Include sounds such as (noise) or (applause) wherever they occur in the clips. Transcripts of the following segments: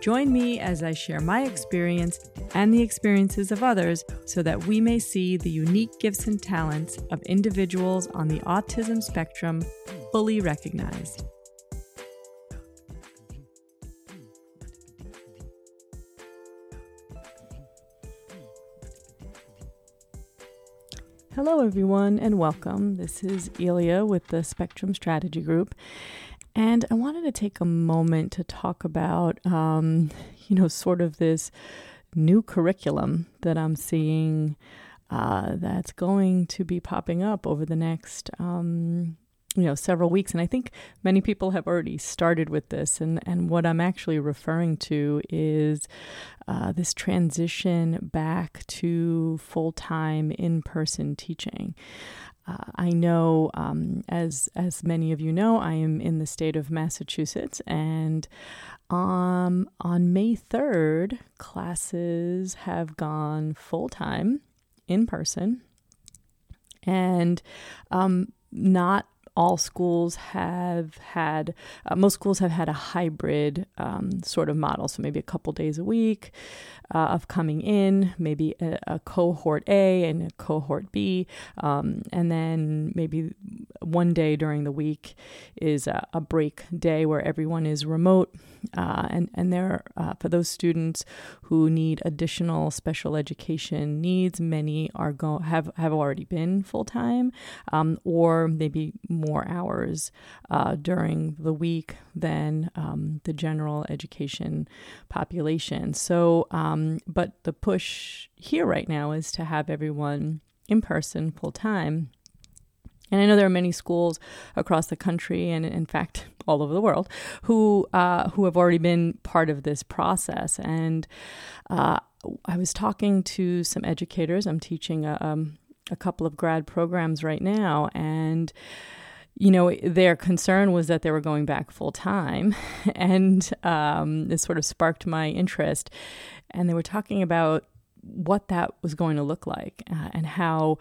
Join me as I share my experience and the experiences of others so that we may see the unique gifts and talents of individuals on the autism spectrum fully recognized. Hello, everyone, and welcome. This is Ilia with the Spectrum Strategy Group. And I wanted to take a moment to talk about, um, you know, sort of this new curriculum that I'm seeing uh, that's going to be popping up over the next, um, you know, several weeks. And I think many people have already started with this. And, and what I'm actually referring to is uh, this transition back to full time in person teaching. Uh, I know, um, as as many of you know, I am in the state of Massachusetts, and um, on May third, classes have gone full time in person, and um, not all schools have had, uh, most schools have had a hybrid um, sort of model. So maybe a couple days a week uh, of coming in, maybe a, a, cohort A and a cohort B, um, and then maybe one day during the week is a, a break day where everyone is remote. Uh, and and there uh, for those students who need additional special education needs, many are go have have already been full time, um, or maybe more hours uh, during the week than um, the general education population. So, um, but the push here right now is to have everyone in person full time. And I know there are many schools across the country, and in fact, (laughs) all over the world, who uh, who have already been part of this process. And uh, I was talking to some educators. I'm teaching a, um, a couple of grad programs right now, and you know, their concern was that they were going back full time. (laughs) And um, this sort of sparked my interest. And they were talking about what that was going to look like uh, and how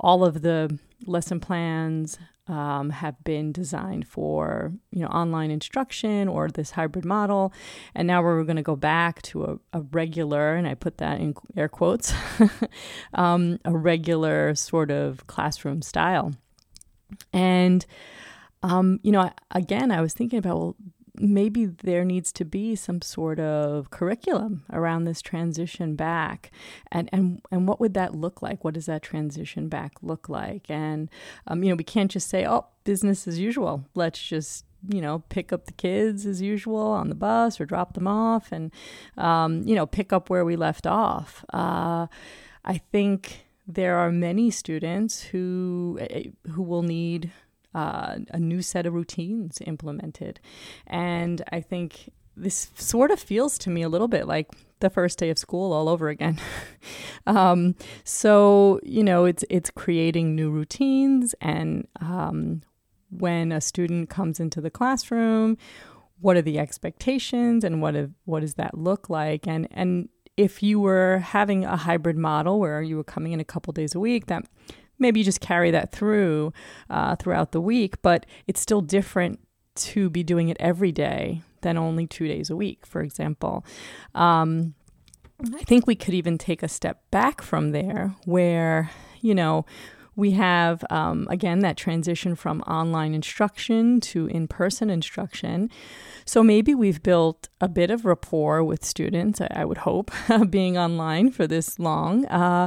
all of the lesson plans um, have been designed for you know online instruction or this hybrid model. And now we're going to go back to a, a, regular and i put that in air quotes (laughs) um, a regular sort of classroom style. And, um, you know, again, I was thinking about, well, maybe there needs to be some sort of curriculum around this transition back. And and and what would that look like? What does that transition back look like? And um, you know we can't just say oh business as usual. Let's just you know pick up the kids as usual on the bus or drop them off and um, you know pick up where we left off. Uh, i think there are many students who eh, who will need uh, a new set of routines implemented, and I think this sort of feels to me a little bit like the first day of school all over again. (laughs) um, so you know, it's it's creating new routines, and um, when a student comes into the classroom, what are the expectations, and what what does that look like, and and if you were having a hybrid model where you were coming in a couple days a week, that maybe you just carry that through uh, throughout the week, but it's still different to be doing it every day than only two days a week, for example. Um, I think we could even take a step back from there where, you know, we have, um, again, that transition from online instruction to in person instruction. So maybe we've built a bit of rapport with students, I, I would hope, (laughs) being online for this long. Uh,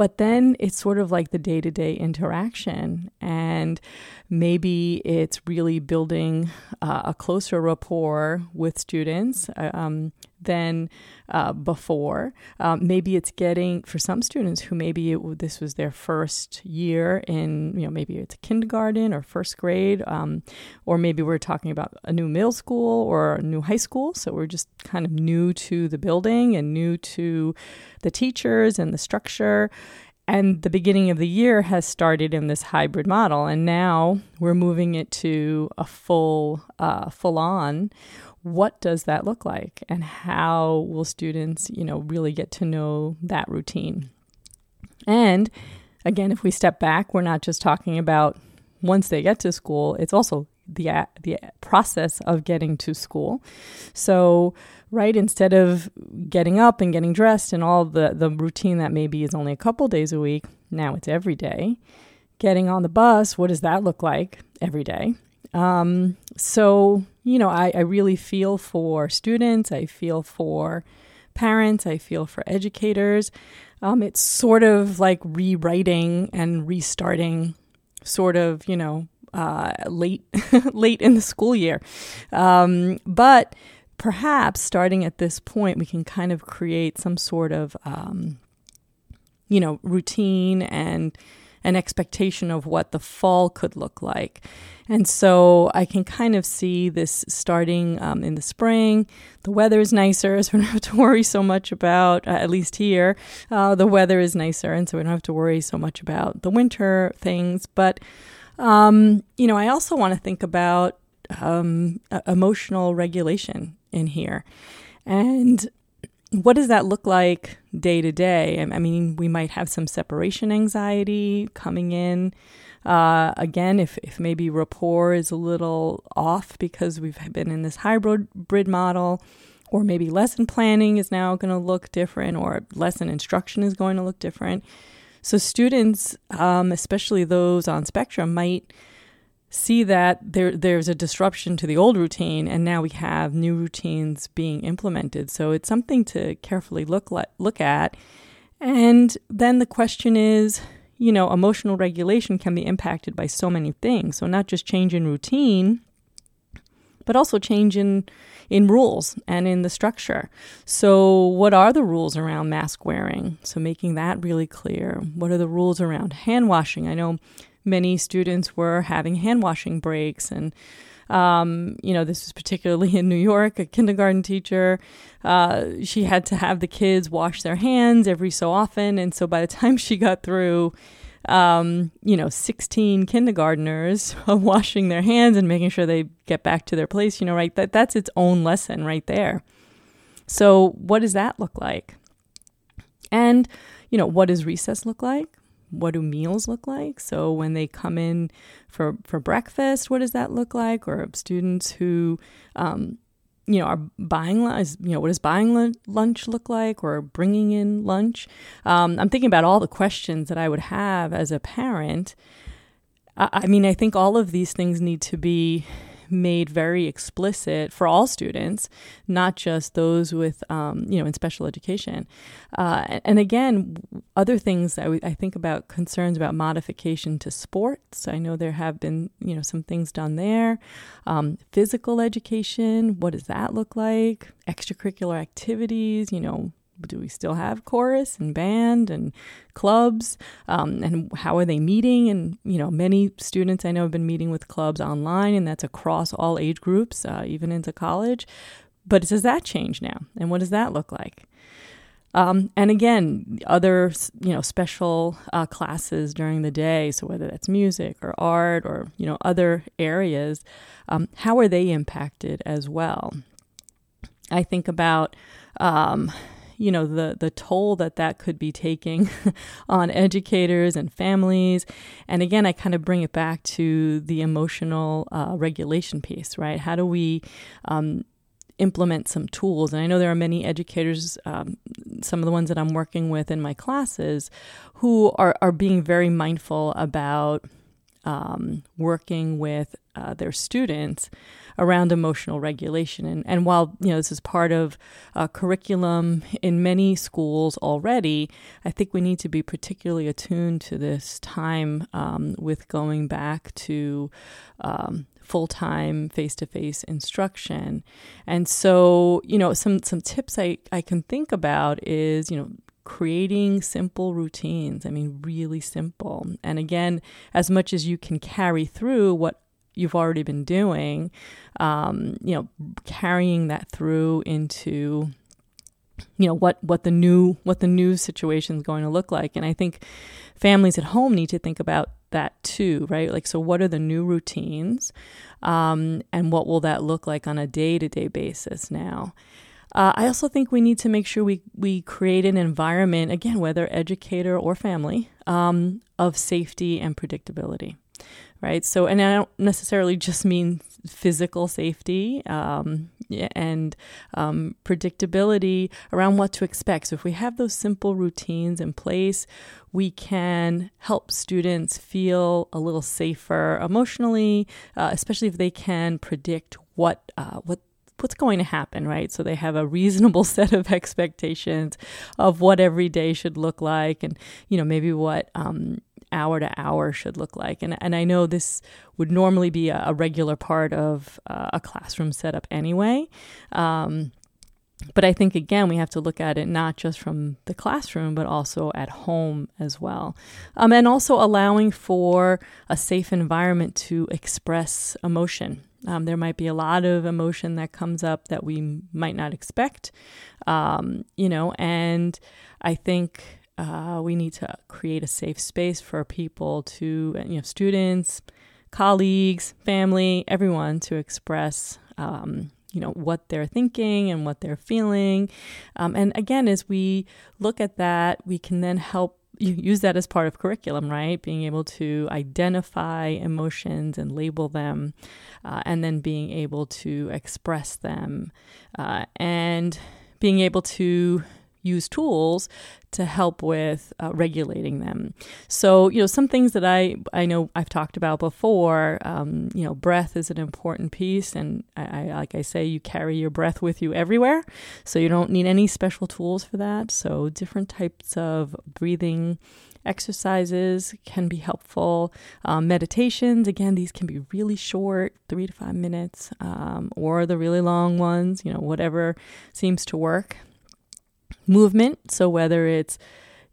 but then it's sort of like the day to day interaction. And maybe it's really building uh, a closer rapport with students. Uh, um, than uh, before. Um, maybe it's getting for some students who maybe it, this was their first year in, you know, maybe it's kindergarten or first grade, um, or maybe we're talking about a new middle school or a new high school. So we're just kind of new to the building and new to the teachers and the structure. And the beginning of the year has started in this hybrid model, and now we're moving it to a full, uh, full on. What does that look like, and how will students, you know, really get to know that routine? And again, if we step back, we're not just talking about once they get to school; it's also the the process of getting to school. So, right, instead of getting up and getting dressed and all the the routine that maybe is only a couple days a week, now it's every day. Getting on the bus, what does that look like every day? Um, so, you know, I, I really feel for students. I feel for parents. I feel for educators. Um, it's sort of like rewriting and restarting, sort of, you know, uh, late (laughs) late in the school year. Um, but perhaps starting at this point, we can kind of create some sort of um, you know routine and an expectation of what the fall could look like. And so I can kind of see this starting um, in the spring. The weather is nicer, (laughs) so we don't have to worry so much about, uh, at least here, uh, the weather is nicer, and so we don't have to worry so much about the winter things. But um, you know, I also want to think about um, emotional regulation in here. And what does that look like day to day? I mean, we might have some separation anxiety coming in. Uh, again, if, if maybe rapport is a little off because we've been in this hybrid model, or maybe lesson planning is now going to look different, or lesson instruction is going to look different. So students, um, especially those on spectrum, might see that there there's a disruption to the old routine, and now we have new routines being implemented. So it's something to carefully look le- look at. And then the question is, you know, emotional regulation can be impacted by so many things. So not just change in routine, but also change in in rules and in the structure. So, what are the rules around mask wearing? So, making that really clear. What are the rules around hand washing? I know many students were having hand washing breaks and um, you know, this was particularly in New York. A kindergarten teacher, uh, she had to have the kids wash their hands every so often, and so by the time she got through um, you know, 16 kindergarteners (laughs) washing their hands and making sure they get back to their place, you know, right? That, that's its own lesson right there. So, what does that look like? And, you know, what does recess look like? What do meals look like? So, when they come in for, for breakfast, what does that look like? Or students who, um, you know, are buying lunch, you know, what does buying lunch look like or bringing in lunch? Um, I'm thinking about all the questions that I would have as a parent. I, I mean, I think all of these things need to be made very explicit for all students, not just those with, um, you know, in special education. Uh, and again, other things I, w- I think about concerns about modification to sports. I know there have been, you know, some things done there. Um, physical education, what does that look like? Extracurricular activities, you know, do we still have chorus and band and clubs? Um, and how are they meeting? And you know many students i know have been meeting with clubs online and that's across all age groups uh, even into college. But does that change now? And what does that look like? Um, and again, other you know special uh, classes during the day. So whether that's music or art or you know other areas, um, how are they impacted as well? I think about um, you know the the toll that that could be taking (laughs) on educators and families. And again i kind of bring it back to the emotional uh, regulation piece right? How do we um, implement some tools? And i know there are many educators um, some of the ones that i'm working with in my classes who are, are being very mindful about um, working with uh, their students around emotional regulation. And, and while you know this is part of curriculum in many schools already, I think we need to be particularly attuned to this time um, with going back to. Um, full-time face-to-face instruction and so you know some some tips I, I can think about is you know creating simple routines. I mean, really simple. And again, as much as you can carry through what you've already been doing, um, you know, carrying that through into you know what what the new what the new situation is going to look like. And i think families at home need to think about that too right? Like so what are the new routines um, and what will that look like on a day-to-day basis now? Uh, I also think we need to make sure we, we create an environment, again, whether educator or family, um, of safety and predictability, right? So, and I don't necessarily just mean physical safety um, and um, predictability around what to expect. So, if we have those simple routines in place, we can help students feel a little safer emotionally, uh, especially if they can predict what uh, what what's going to happen, right? So they have a reasonable (laughs) set of expectations of what every day should look like, and you know maybe what um, hour to hour should look like. And and I know this would normally be a, a regular part of uh, a classroom setup anyway. Um, but I think again we have to look at it not just from the classroom, but also at home as well, um, and also allowing for a safe environment to express emotion. Um, there might be a lot of emotion that comes up that we might not expect, um, you know, and I think uh, we need to create a safe space for people to, you know, students, colleagues, family, everyone to express. Um, you know what they're thinking and what they're feeling um, and again as we look at that we can then help you use that as part of curriculum, right? Being able to identify emotions and label them, uh, and then being able to express them, uh, and being able to use tools to help with uh, regulating them. So, you know, some things that I I know I've talked about before. Um, you know, breath is an important piece, and I, I, like I say, you carry your breath with you everywhere, so you don't need any special tools for that. So, different types of breathing exercises can be helpful. Um, meditations, again, these can be really short, three to five minutes, um, or the really long ones. You know, whatever seems to work movement. So, whether it's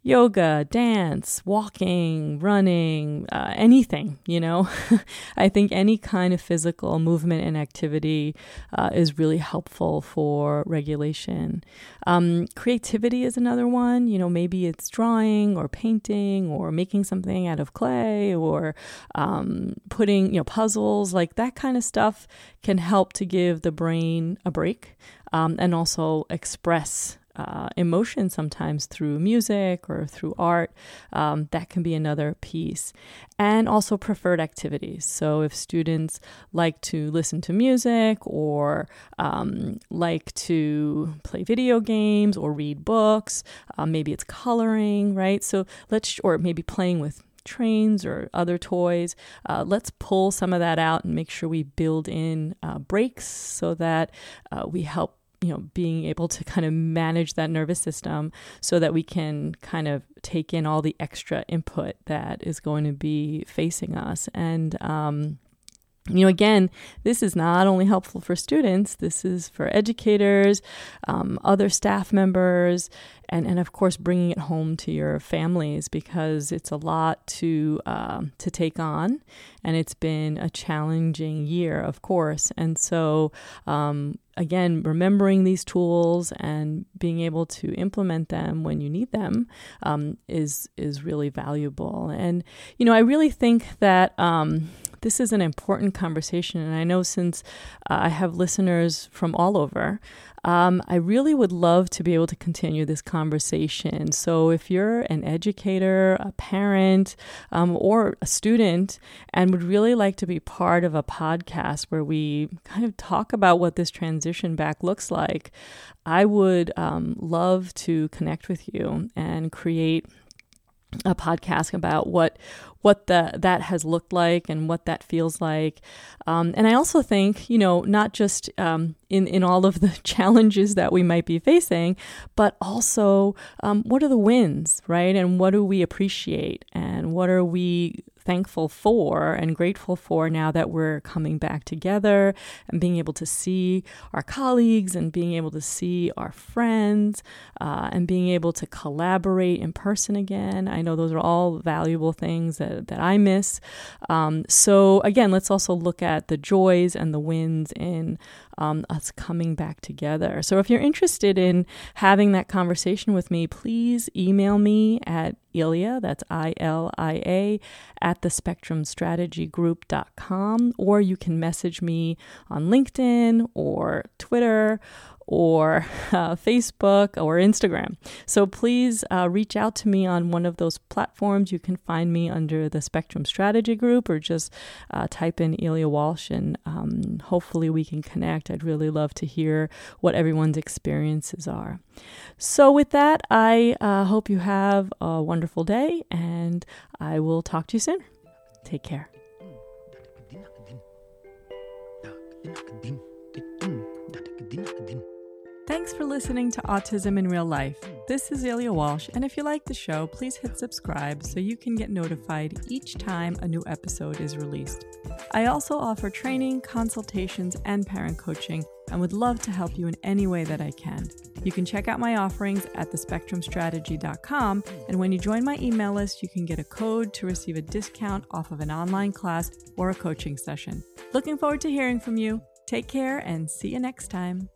yoga, dance, walking, running, uh, anything, you know, (laughs) I think any kind of physical movement and activity uh, is really helpful for regulation. Um, creativity is another one, you know, maybe it's drawing or painting or making something out of clay or um, putting, you know, puzzles, like that kind of stuff can help to give the brain a break um, and also express uh, emotion sometimes through music or through art. Um, that can be another piece. And also preferred activities. So if students like to listen to music or um, like to play video games or read books, uh, maybe it's coloring, right? So let's, or maybe playing with trains or other toys. Uh, let's pull some of that out and make sure we build in uh, breaks so that uh, we help you know being able to kind of manage that nervous system so that we can kind of take in all the extra input that is going to be facing us and um, you know, again, this is not only helpful for students, this is for educators, um, other staff members, and, and of course, bringing it home to your families because it's a lot to, uh, to take on. And it's been a challenging year, of course. And so, um, again, remembering these tools and being able to implement them when you need them um, is, is really valuable. And, you know, I really think that um, this is an important conversation. And I know since uh, I have listeners from all over, um, I really would love to be able to continue this conversation. So, if you're an educator, a parent, um, or a student, and would really like to be part of a podcast where we kind of talk about what this transition back looks like, I would um, love to connect with you and create a podcast about what what the that has looked like and what that feels like. Um, and I also think, you know, not just um, in in all of the (laughs) challenges that we might be facing, but also um, what are the wins, right? And what do we appreciate, and what are we thankful for and grateful for now that we're coming back together and being able to see our colleagues and being able to see our friends uh, and being able to collaborate in person again. I know those are all valuable things that, that I miss. Um, so, again, let's also look at the joys and the wins in um, us coming back together. So if you're interested in having that conversation with me, please email me at Ilia, that's I L I A, at the spectrumstrategygroup.com, or you can message me on LinkedIn or Twitter or (laughs) uh, Facebook or Instagram. So please uh, reach out to me on one of those platforms. You can find me under the Spectrum Strategy Group or just uh, type in Ilia Walsh and um, hopefully we can connect. I'd really love to hear what everyone's experiences are. So, with that, I uh, hope you have a wonderful day and I will talk to you soon. Take care. Thanks for listening to Autism in Real Life. This is Ilia Walsh, and if you like the show, please hit subscribe so you can get notified each time a new episode is released. I also offer training, consultations, and parent coaching and would love to help you in any way that I can. You can check out my offerings at thespectrumstrategy.com, and when you join my email list, you can get a code to receive a discount off of an online class or a coaching session. Looking forward to hearing from you. Take care and see you next time.